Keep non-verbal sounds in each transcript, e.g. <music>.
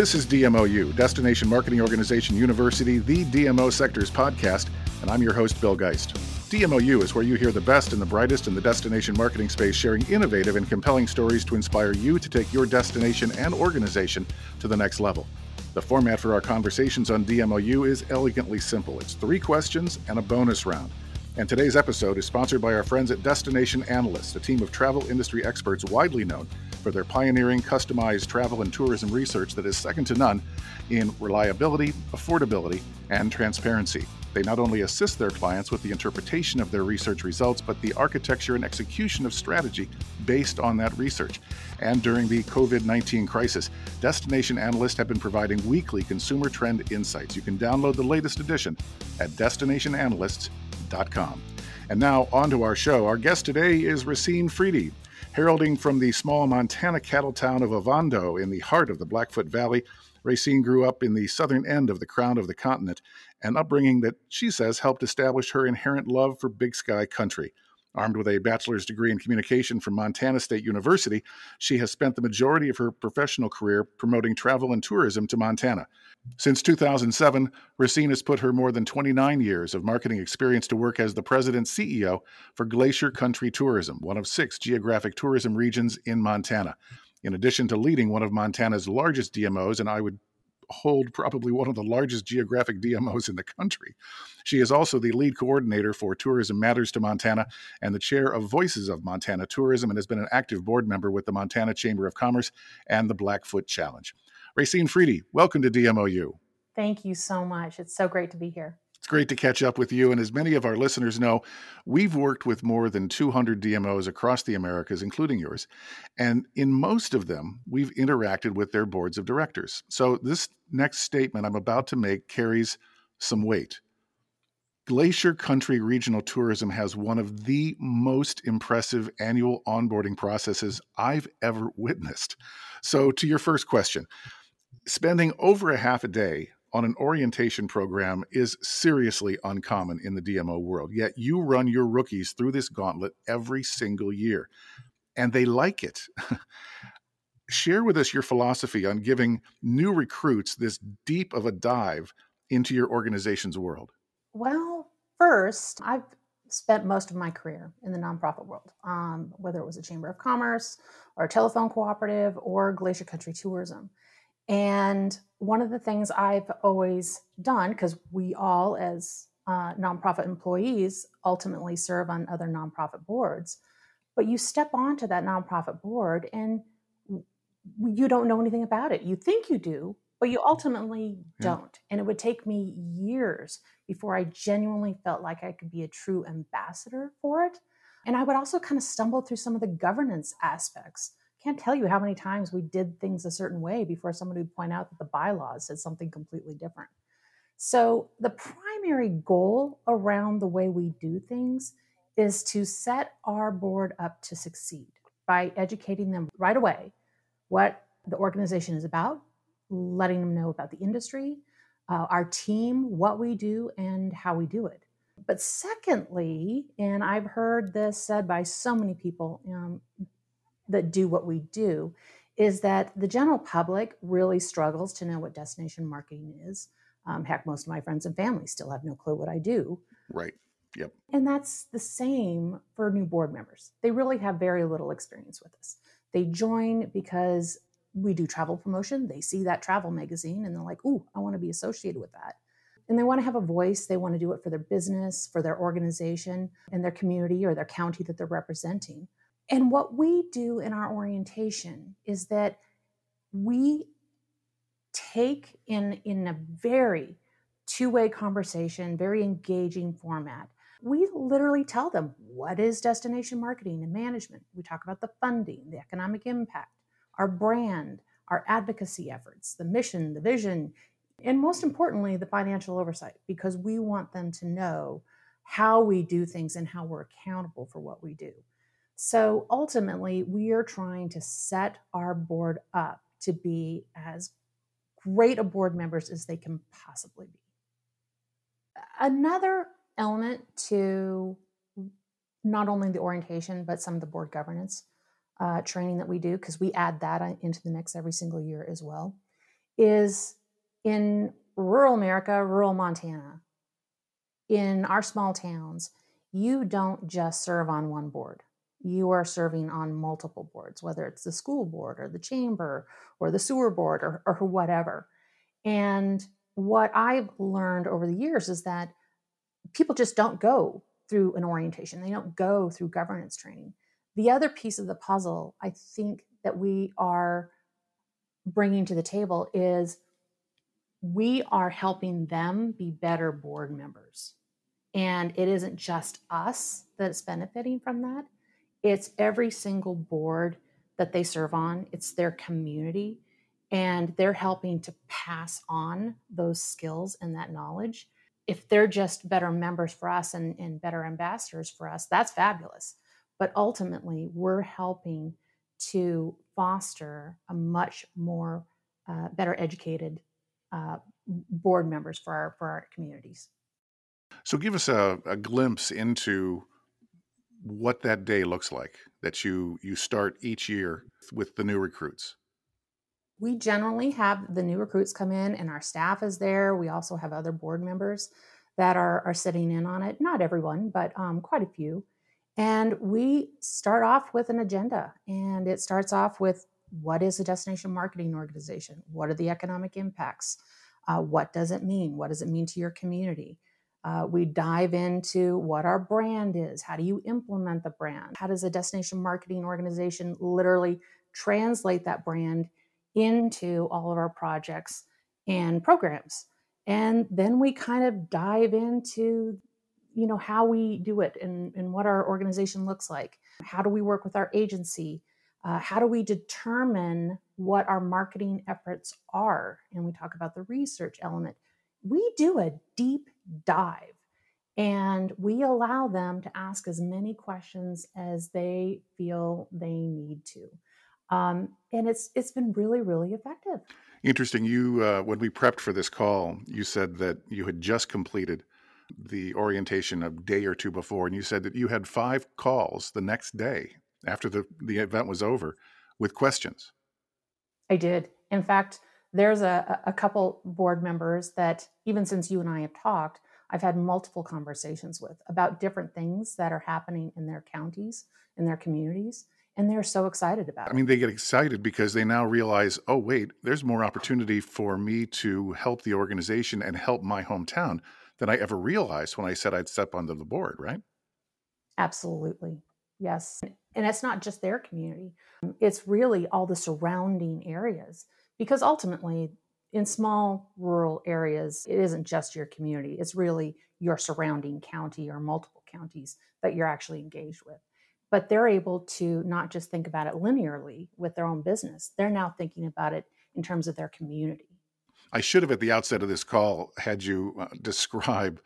This is DMOU, Destination Marketing Organization University, the DMO Sectors podcast, and I'm your host, Bill Geist. DMOU is where you hear the best and the brightest in the destination marketing space sharing innovative and compelling stories to inspire you to take your destination and organization to the next level. The format for our conversations on DMOU is elegantly simple it's three questions and a bonus round. And today's episode is sponsored by our friends at Destination Analysts, a team of travel industry experts widely known for their pioneering customized travel and tourism research that is second to none in reliability, affordability, and transparency. They not only assist their clients with the interpretation of their research results, but the architecture and execution of strategy based on that research. And during the COVID 19 crisis, Destination Analysts have been providing weekly consumer trend insights. You can download the latest edition at destinationanalysts.com. And now, on to our show. Our guest today is Racene Friede. Heralding from the small Montana cattle town of Ovando in the heart of the Blackfoot Valley, Racene grew up in the southern end of the crown of the continent, an upbringing that she says helped establish her inherent love for big sky country. Armed with a bachelor's degree in communication from Montana State University, she has spent the majority of her professional career promoting travel and tourism to Montana. Since 2007, Racene has put her more than 29 years of marketing experience to work as the president CEO for Glacier Country Tourism, one of six geographic tourism regions in Montana. In addition to leading one of Montana's largest DMOs, and I would hold probably one of the largest geographic DMOs in the country. She is also the lead coordinator for Tourism Matters to Montana and the chair of Voices of Montana Tourism and has been an active board member with the Montana Chamber of Commerce and the Blackfoot Challenge. Racene Friede, welcome to DMOU. Thank you so much. It's so great to be here. It's great to catch up with you. And as many of our listeners know, we've worked with more than 200 DMOs across the Americas, including yours. And in most of them, we've interacted with their boards of directors. So this next statement I'm about to make carries some weight. Glacier Country Regional Tourism has one of the most impressive annual onboarding processes I've ever witnessed. So, to your first question, spending over a half a day on an orientation program is seriously uncommon in the DMO world. Yet you run your rookies through this gauntlet every single year, and they like it. <laughs> Share with us your philosophy on giving new recruits this deep of a dive into your organization's world. Well, first, I've spent most of my career in the nonprofit world, um, whether it was a chamber of commerce or a telephone cooperative or Glacier Country Tourism. And one of the things I've always done, because we all, as uh, nonprofit employees, ultimately serve on other nonprofit boards, but you step onto that nonprofit board and you don't know anything about it. You think you do, but you ultimately don't. And it would take me years before I genuinely felt like I could be a true ambassador for it. And I would also kind of stumble through some of the governance aspects can't tell you how many times we did things a certain way before somebody would point out that the bylaws said something completely different. So, the primary goal around the way we do things is to set our board up to succeed by educating them right away what the organization is about, letting them know about the industry, uh, our team, what we do, and how we do it. But secondly, and I've heard this said by so many people, um, that do what we do is that the general public really struggles to know what destination marketing is. Um, heck, most of my friends and family still have no clue what I do. Right. Yep. And that's the same for new board members. They really have very little experience with us. They join because we do travel promotion. They see that travel magazine and they're like, ooh, I want to be associated with that. And they want to have a voice. They want to do it for their business, for their organization, and their community or their county that they're representing. And what we do in our orientation is that we take in in a very two-way conversation, very engaging format. We literally tell them what is destination marketing and management. We talk about the funding, the economic impact, our brand, our advocacy efforts, the mission, the vision, and most importantly, the financial oversight, because we want them to know how we do things and how we're accountable for what we do. So ultimately, we are trying to set our board up to be as great a board members as they can possibly be. Another element to not only the orientation, but some of the board governance uh, training that we do, because we add that into the mix every single year as well, is in rural America, rural Montana, in our small towns, you don't just serve on one board. You are serving on multiple boards, whether it's the school board or the chamber or the sewer board or, or whatever. And what I've learned over the years is that people just don't go through an orientation, they don't go through governance training. The other piece of the puzzle, I think, that we are bringing to the table is we are helping them be better board members. And it isn't just us that's benefiting from that, it's every single board that they serve on, it's their community. And they're helping to pass on those skills and that knowledge. If they're just better members for us and, and better ambassadors for us, that's fabulous. But ultimately, we're helping to foster a much more uh, better educated uh, board members for our for our communities. So, give us a, a glimpse into what that day looks like that you you start each year with the new recruits. We generally have the new recruits come in, and our staff is there. We also have other board members that are are sitting in on it. Not everyone, but um, quite a few. And we start off with an agenda, and it starts off with what is a destination marketing organization? What are the economic impacts? Uh, what does it mean? What does it mean to your community? Uh, we dive into what our brand is. How do you implement the brand? How does a destination marketing organization literally translate that brand into all of our projects and programs? And then we kind of dive into you know how we do it and, and what our organization looks like how do we work with our agency uh, how do we determine what our marketing efforts are and we talk about the research element we do a deep dive and we allow them to ask as many questions as they feel they need to um, and it's it's been really really effective interesting you uh, when we prepped for this call you said that you had just completed the orientation a day or two before, and you said that you had five calls the next day after the, the event was over with questions. I did. In fact, there's a, a couple board members that, even since you and I have talked, I've had multiple conversations with about different things that are happening in their counties, in their communities, and they're so excited about it. I mean, they get excited because they now realize, oh, wait, there's more opportunity for me to help the organization and help my hometown than I ever realized when I said I'd step onto the board, right? Absolutely. Yes. And it's not just their community, it's really all the surrounding areas. Because ultimately, in small rural areas, it isn't just your community, it's really your surrounding county or multiple counties that you're actually engaged with. But they're able to not just think about it linearly with their own business, they're now thinking about it in terms of their community. I should have at the outset of this call had you uh, describe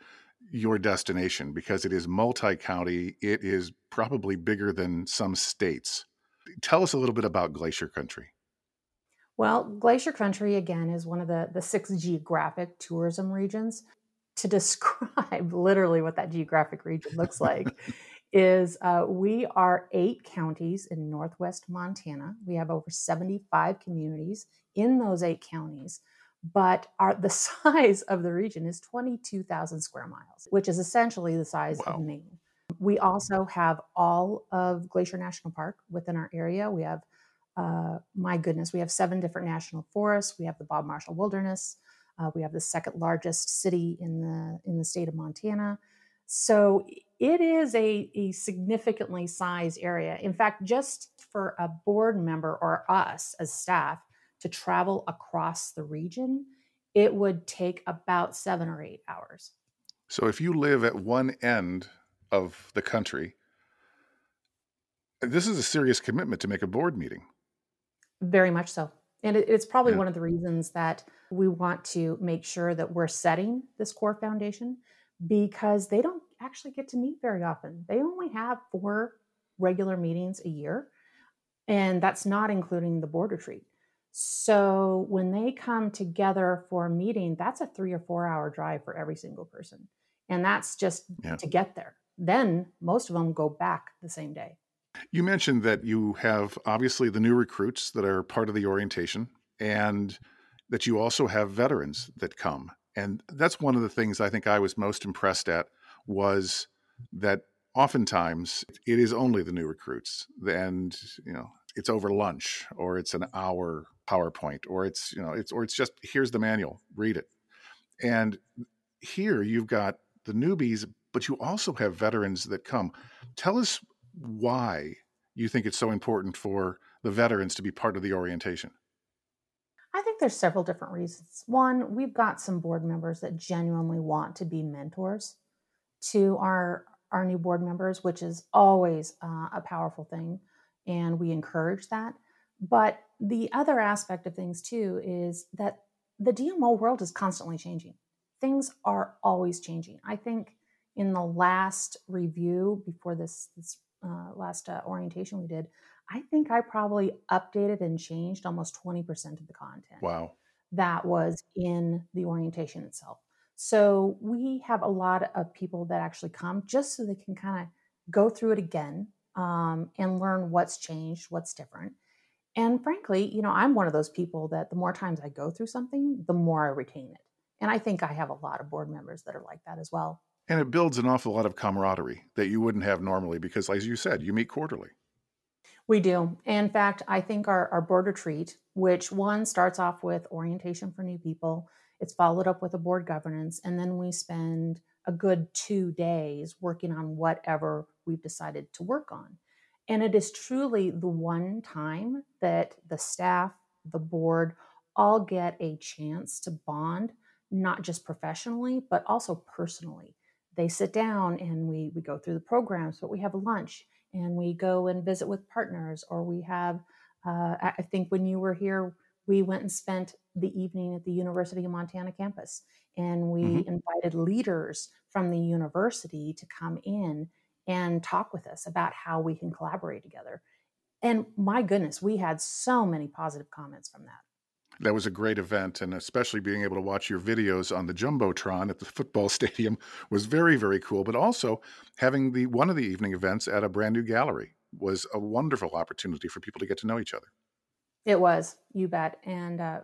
your destination because it is multi county. It is probably bigger than some states. Tell us a little bit about Glacier Country. Well, Glacier Country, again, is one of the, the six geographic tourism regions. To <laughs> describe literally what that geographic region looks like, is uh, we are eight counties in northwest Montana. We have over 75 communities in those eight counties but our, the <laughs> size of the region is 22,000 square miles, which is essentially the size wow. of Maine. We also have all of Glacier National Park within our area. We have, uh, my goodness, we have seven different national forests. We have the Bob Marshall Wilderness. Uh, we have the second largest city in the in the state of Montana. So it is a, a significantly sized area. In fact, just for a board member or us as staff to travel across the region, it would take about seven or eight hours. So if you live at one end of the country, this is a serious commitment to make a board meeting. Very much so. And it's probably yeah. one of the reasons that we want to make sure that we're setting this core foundation because they don't actually get to meet very often. They only have four regular meetings a year, and that's not including the board retreat. So when they come together for a meeting, that's a three or four hour drive for every single person. And that's just yeah. to get there. Then most of them go back the same day. You mentioned that you have obviously the new recruits that are part of the orientation, and that you also have veterans that come. And that's one of the things I think I was most impressed at was that oftentimes it is only the new recruits and you know it's over lunch or it's an hour powerpoint or it's you know it's or it's just here's the manual read it and here you've got the newbies but you also have veterans that come tell us why you think it's so important for the veterans to be part of the orientation I think there's several different reasons. One, we've got some board members that genuinely want to be mentors to our our new board members, which is always uh, a powerful thing, and we encourage that. But the other aspect of things too is that the DMO world is constantly changing. Things are always changing. I think in the last review before this, this uh, last uh, orientation we did, I think I probably updated and changed almost 20% of the content. Wow. That was in the orientation itself. So we have a lot of people that actually come just so they can kind of go through it again um, and learn what's changed, what's different. And frankly, you know, I'm one of those people that the more times I go through something, the more I retain it. And I think I have a lot of board members that are like that as well. And it builds an awful lot of camaraderie that you wouldn't have normally because, as you said, you meet quarterly. We do. In fact, I think our, our board retreat, which one starts off with orientation for new people, it's followed up with a board governance, and then we spend a good two days working on whatever we've decided to work on. And it is truly the one time that the staff, the board, all get a chance to bond, not just professionally, but also personally. They sit down and we, we go through the programs, but we have lunch and we go and visit with partners, or we have, uh, I think when you were here, we went and spent the evening at the University of Montana campus and we mm-hmm. invited leaders from the university to come in and talk with us about how we can collaborate together. And my goodness, we had so many positive comments from that. That was a great event, and especially being able to watch your videos on the jumbotron at the <laughs> football stadium was very, very cool. But also having the one of the evening events at a brand new gallery was a wonderful opportunity for people to get to know each other. It was, you bet, and uh,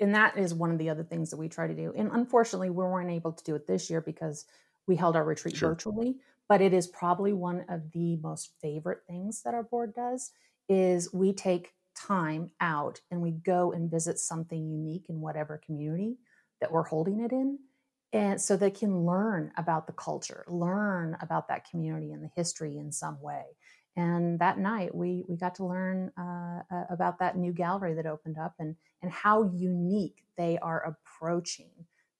and that is one of the other things that we try to do. And unfortunately, we weren't able to do it this year because we held our retreat sure. virtually. But it is probably one of the most favorite things that our board does is we take time out and we go and visit something unique in whatever community that we're holding it in and so they can learn about the culture learn about that community and the history in some way. And that night we we got to learn uh, uh, about that new gallery that opened up and and how unique they are approaching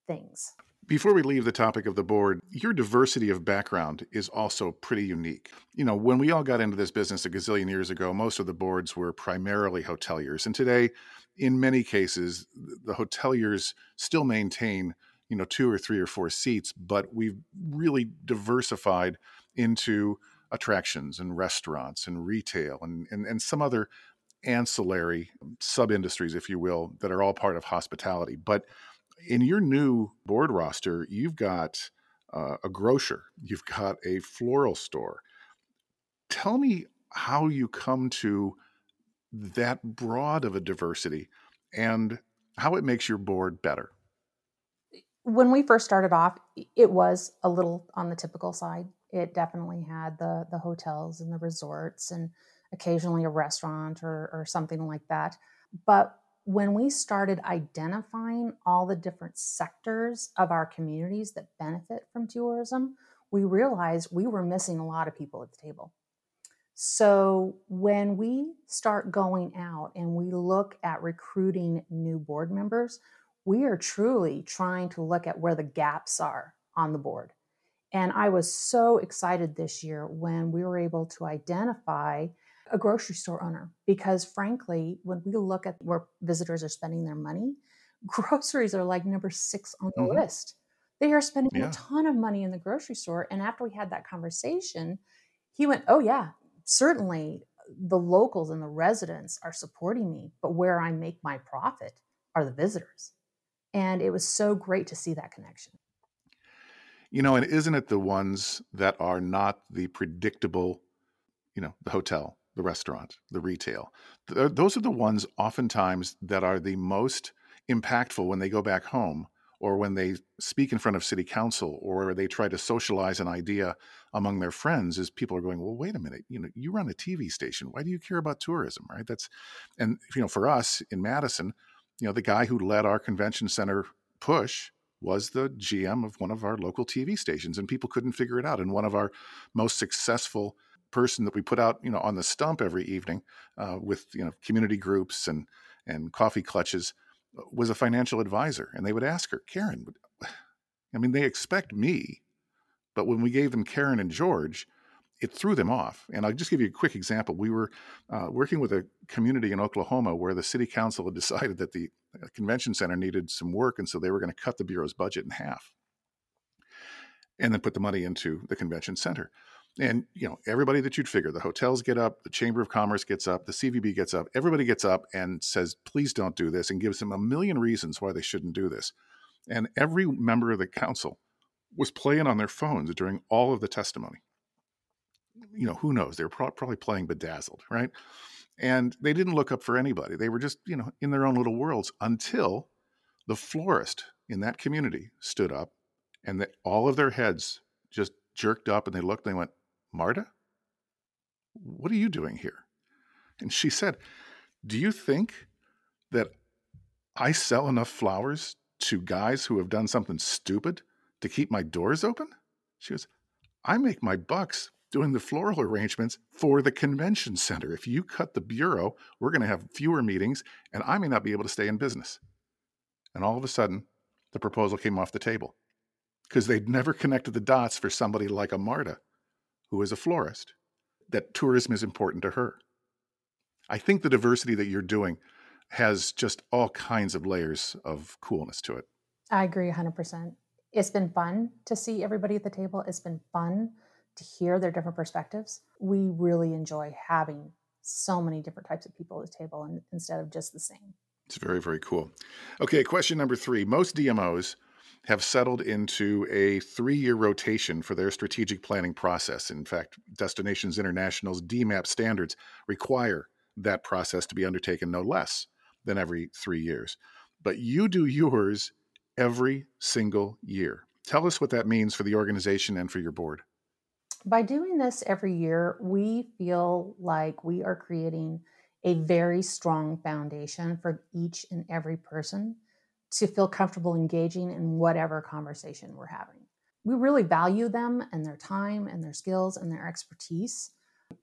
things before we leave the topic of the board, your diversity of background is also pretty unique. You know, when we all got into this business a gazillion years ago, most of the boards were primarily hoteliers. And today, in many cases, the hoteliers still maintain, you know, two or three or four seats, but we've really diversified into attractions and restaurants and retail and, and, and some other ancillary um, sub industries, if you will, that are all part of hospitality. But in your new board roster, you've got uh, a grocer, you've got a floral store. Tell me how you come to that broad of a diversity and how it makes your board better. When we first started off, it was a little on the typical side. It definitely had the the hotels and the resorts and occasionally a restaurant or, or something like that. But when we started identifying all the different sectors of our communities that benefit from tourism, we realized we were missing a lot of people at the table. So when we start going out and we look at recruiting new board members, we are truly trying to look at where the gaps are on the board. And I was so excited this year when we were able to identify a grocery store owner because frankly when we look at where visitors are spending their money <laughs> groceries are like number six on the mm-hmm. list they are spending yeah. a ton of money in the grocery store and after we had that conversation he went oh yeah certainly the locals and the residents are supporting me but where i make my profit are the visitors and it was so great to see that connection you know and isn't it the ones that are not the predictable you know the hotel the restaurant, the retail. Th- uh, those are the ones oftentimes that are the most impactful when they go back home or when they speak in front of city council or they try to socialize an idea among their friends is people are going well wait a minute you know you run a tv station. Why do you care about tourism? Right? That's and you know for us in madison you know the guy who led our convention center push was the gm of one of our local tv stations and people couldn't figure it out. And one of our most successful person that we put out you know on the stump every evening uh, with you know community groups and and coffee clutches was a financial advisor. And they would ask her karen <sighs> i mean they expect me but when we gave them karen and george it threw them off. And i'll just give you a quick example. We were uh, working with a community in oklahoma where the city council had decided that the uh, convention center needed some work and so they were going to cut the bureau's budget in half and then put the money into the convention center and you know everybody that you'd figure the hotels get up the chamber of commerce gets up the cvb gets up everybody gets up and says please don't do this and gives them a million reasons why they shouldn't do this. And every member of the council was playing on their phones during all of the testimony. You know who knows? They were pro- probably playing bedazzled right? And they didn't look up for anybody. They were just you know in their own little worlds until the florist in that community stood up and that all of their heads just jerked up and they looked and they went Marta, what are you doing here? And she said, Do you think that I sell enough flowers to guys who have done something stupid to keep my doors open? She goes, I make my bucks doing the floral arrangements for the convention center. If you cut the bureau, we're going to have fewer meetings and I may not be able to stay in business. And all of a sudden, the proposal came off the table because they'd never connected the dots for somebody like a Marta who is a florist, that tourism is important to her. I think the diversity that you're doing has just all kinds of layers of coolness to it. I agree 100%. It's been fun to see everybody at the table. It's been fun to hear their different perspectives. We really enjoy having so many different types of people at the table and, instead of just the same. It's very, very cool. Okay, question number three. Most DMOs have settled into a three year rotation for their strategic planning process. In fact, Destinations International's DMAP standards require that process to be undertaken no less than every three years. But you do yours every single year. Tell us what that means for the organization and for your board. By doing this every year, we feel like we are creating a very strong foundation for each and every person to feel comfortable engaging in whatever conversation we're having. We really value them and their time and their skills and their expertise.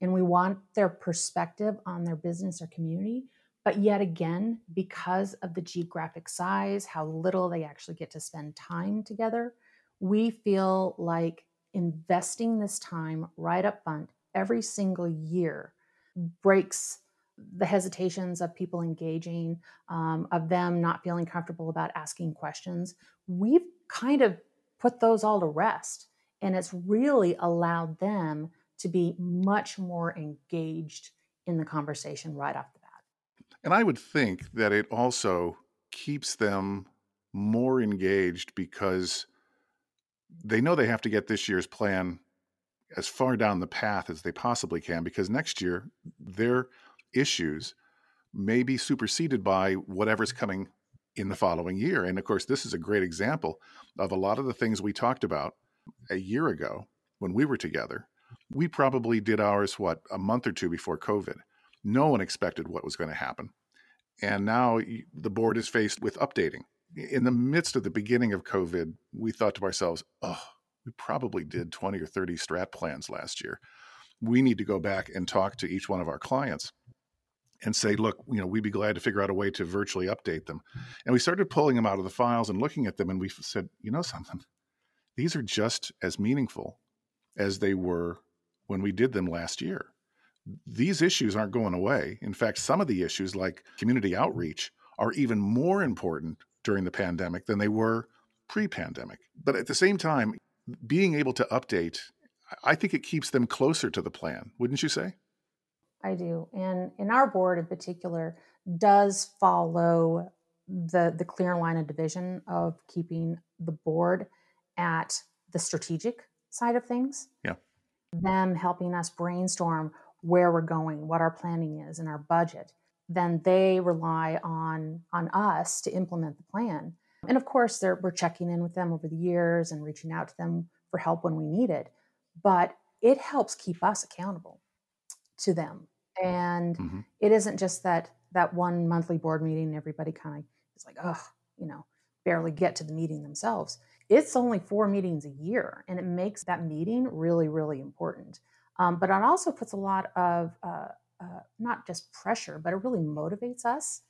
And we want their perspective on their business or community. But yet again, because of the geographic size, how little they actually get to spend time together, we feel like investing this time right up front every single year breaks the hesitations of people engaging, um, of them not feeling comfortable about asking questions, we've kind of put those all to rest. And it's really allowed them to be much more engaged in the conversation right off the bat. And I would think that it also keeps them more engaged because they know they have to get this year's plan as far down the path as they possibly can because next year they're issues may be superseded by whatever's coming in the following year. And of course, this is a great example of a lot of the things we talked about a year ago when we were together. We probably did ours, what, a month or two before COVID. No one expected what was going to happen. And now the board is faced with updating. In the midst of the beginning of COVID, we thought to ourselves, oh, we probably did 20 or 30 strat plans last year. We need to go back and talk to each one of our clients and say, look, you know, we'd be glad to figure out a way to virtually update them. Mm-hmm. And we started pulling them out of the files and looking at them, and we said, you know something, these are just as meaningful as they were when we did them last year. These issues aren't going away. In fact, some of the issues, like community outreach, are even more important during the pandemic than they were pre pandemic. But at the same time, being able to update, I think it keeps them closer to the plan, wouldn't you say? I do. And in our board in particular does follow the the clear line of division of keeping the board at the strategic side of things. Yeah. Them helping us brainstorm where we're going, what our planning is and our budget. then they rely on on us to implement the plan. And of course, we're checking in with them over the years and reaching out to them for help when we need it. But it helps keep us accountable to them. And mm-hmm. it isn't just that that one monthly board meeting, everybody kind of is like, oh, you know, barely get to the meeting themselves. It's only four meetings a year, and it makes that meeting really, really important. Um, but it also puts a lot of uh, uh, not just pressure, but it really motivates us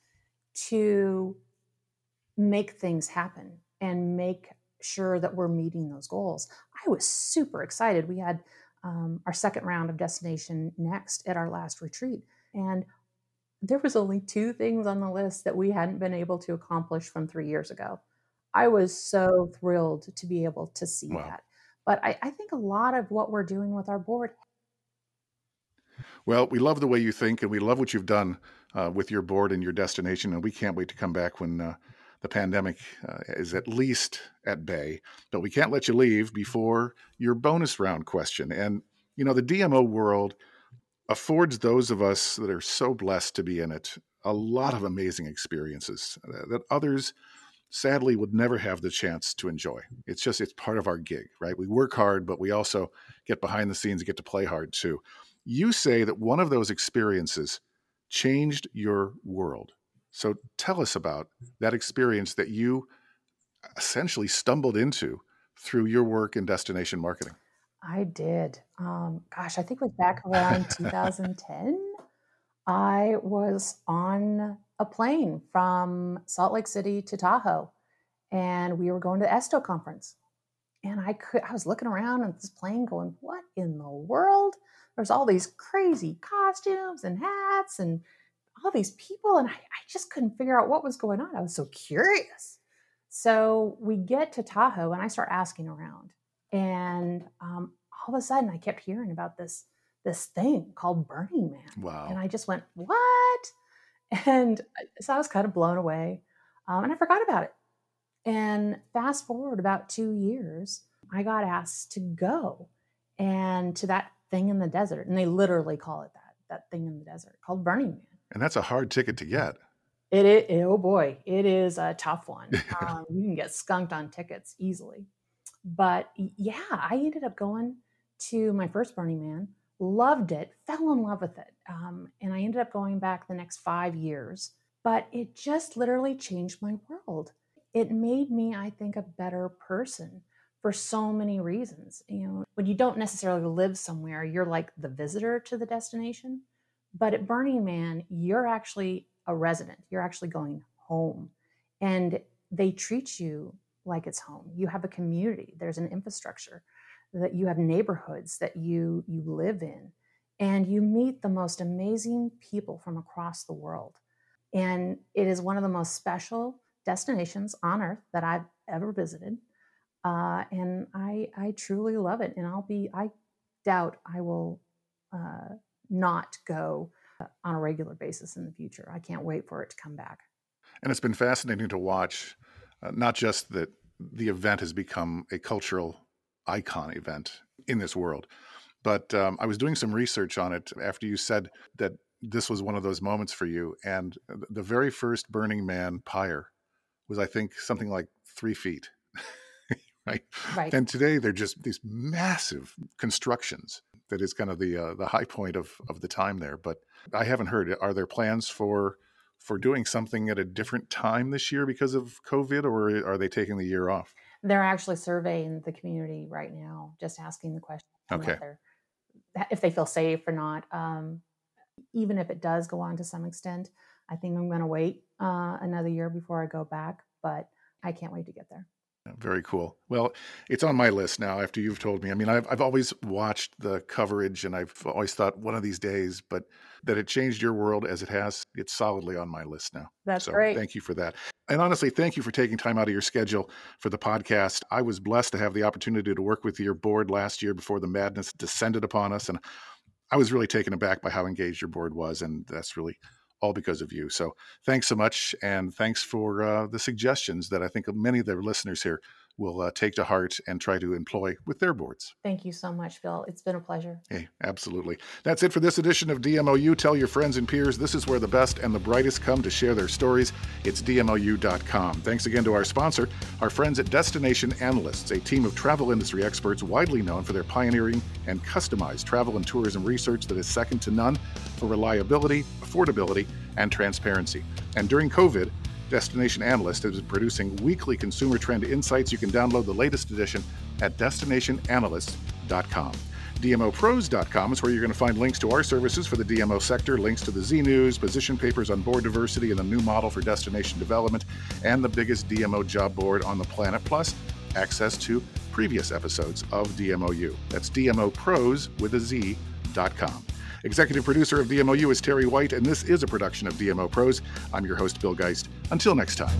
to make things happen and make sure that we're meeting those goals. I was super excited. We had um, our second round of Destination Next at our last retreat, and there was only two things on the list that we hadn't been able to accomplish from three years ago. I was so thrilled to be able to see wow. that. But I, I think a lot of what we're doing with our board well, we love the way you think, and we love what you've done uh, with your board and your destination, and we can't wait to come back when uh, the pandemic uh, is at least at bay. But we can't let you leave before your bonus round question. And you know, the DMO world affords those of us that are so blessed to be in it a lot of amazing experiences uh, that others sadly would never have the chance to enjoy. It's just it's part of our gig, right? We work hard, but we also get behind the scenes and get to play hard too. You say that one of those experiences changed your world. So tell us about that experience that you essentially stumbled into through your work in destination marketing. I did. Um, gosh, I think it was back around <laughs> 2010. I was on a plane from Salt Lake City to Tahoe, and we were going to the ESTO conference. And I could, I was looking around at this plane, going, "What in the world?" there's all these crazy costumes and hats and all these people and I, I, just couldn't figure out what was going on i was so curious so we get to tahoe and i start asking around and um, all of a sudden i kept hearing about this this thing called burning man wow and i just went what <laughs> and so i was kind of blown away um, and i forgot about it and fast forward about two years i got asked to go and to that thing in the desert. And they literally call it that, that thing in the desert called Burning Man. And that's a hard ticket to get. It is, oh boy, it is a tough one. <laughs> um, you can get skunked on tickets easily. But yeah, I ended up going to my first Burning Man, loved it, fell in love with it. Um, and I ended up going back the next five years. But it just literally changed my world. It made me, I think, a better person for so many reasons. You know, when you don't necessarily live somewhere, you're like the visitor to the destination. But at Burning Man, you're actually a resident. You're actually going home. And they treat you like it's home. You have a community, there's an infrastructure, that you have neighborhoods that you you live in. And you meet the most amazing people from across the world. And it is one of the most special destinations on earth that I've ever visited uh, and I I truly love it. And I'll be I doubt I will uh, not go uh, on a regular basis in the future. I can't wait for it to come back. And it's been fascinating to watch, uh, not just that the event has become a cultural icon event in this world, but um, I was doing some research on it after you said that this was one of those moments for you. And the very first Burning Man pyre was, I think, something like three feet. <laughs> right? Right. And today they're just these massive constructions. That is kind of the uh, the high point of of the time there. But I haven't heard. Are there plans for for doing something at a different time this year because of COVID, or are they taking the year off? They're actually surveying the community right now, just asking the question. Okay. If they feel safe or not. Um, even if it does go on to some extent, I think I'm going to wait uh, another year before I go back. But I can't wait to get there. Very cool. Well, it's on my list now after you've told me. I mean, I've, I've always watched the coverage and I've always thought one of these days, but that it changed your world as it has, it's solidly on my list now. That's so great. Thank you for that. And honestly, thank you for taking time out of your schedule for the podcast. I was blessed to have the opportunity to work with your board last year before the madness descended upon us. And I was really taken aback by how engaged your board was. And that's really all because of you. So thanks so much. And thanks for uh, the suggestions that I think many of the listeners here will uh, take to heart and try to employ with their boards. Thank you so much, Bill. It's been a pleasure. Hey, absolutely. That's it for this edition of DMOU. Tell your friends and peers this is where the best and the brightest come to share their stories. It's DMOU.com. Thanks again to our sponsor, our friends at Destination Analysts, a team of travel industry experts widely known for their pioneering and customized travel and tourism research that is second to none for reliability, affordability, and transparency. And during COVID, Destination Analyst is producing weekly consumer trend insights. You can download the latest edition at destinationanalyst.com. DMOproz.com is where you're going to find links to our services for the DMO sector, links to the Z News, position papers on board diversity and the new model for destination development, and the biggest DMO job board on the planet, plus access to previous episodes of DMOU. That's DMOpros with a Z.com. Executive producer of DMOU is Terry White, and this is a production of DMOproz. I'm your host, Bill Geist. Until next time.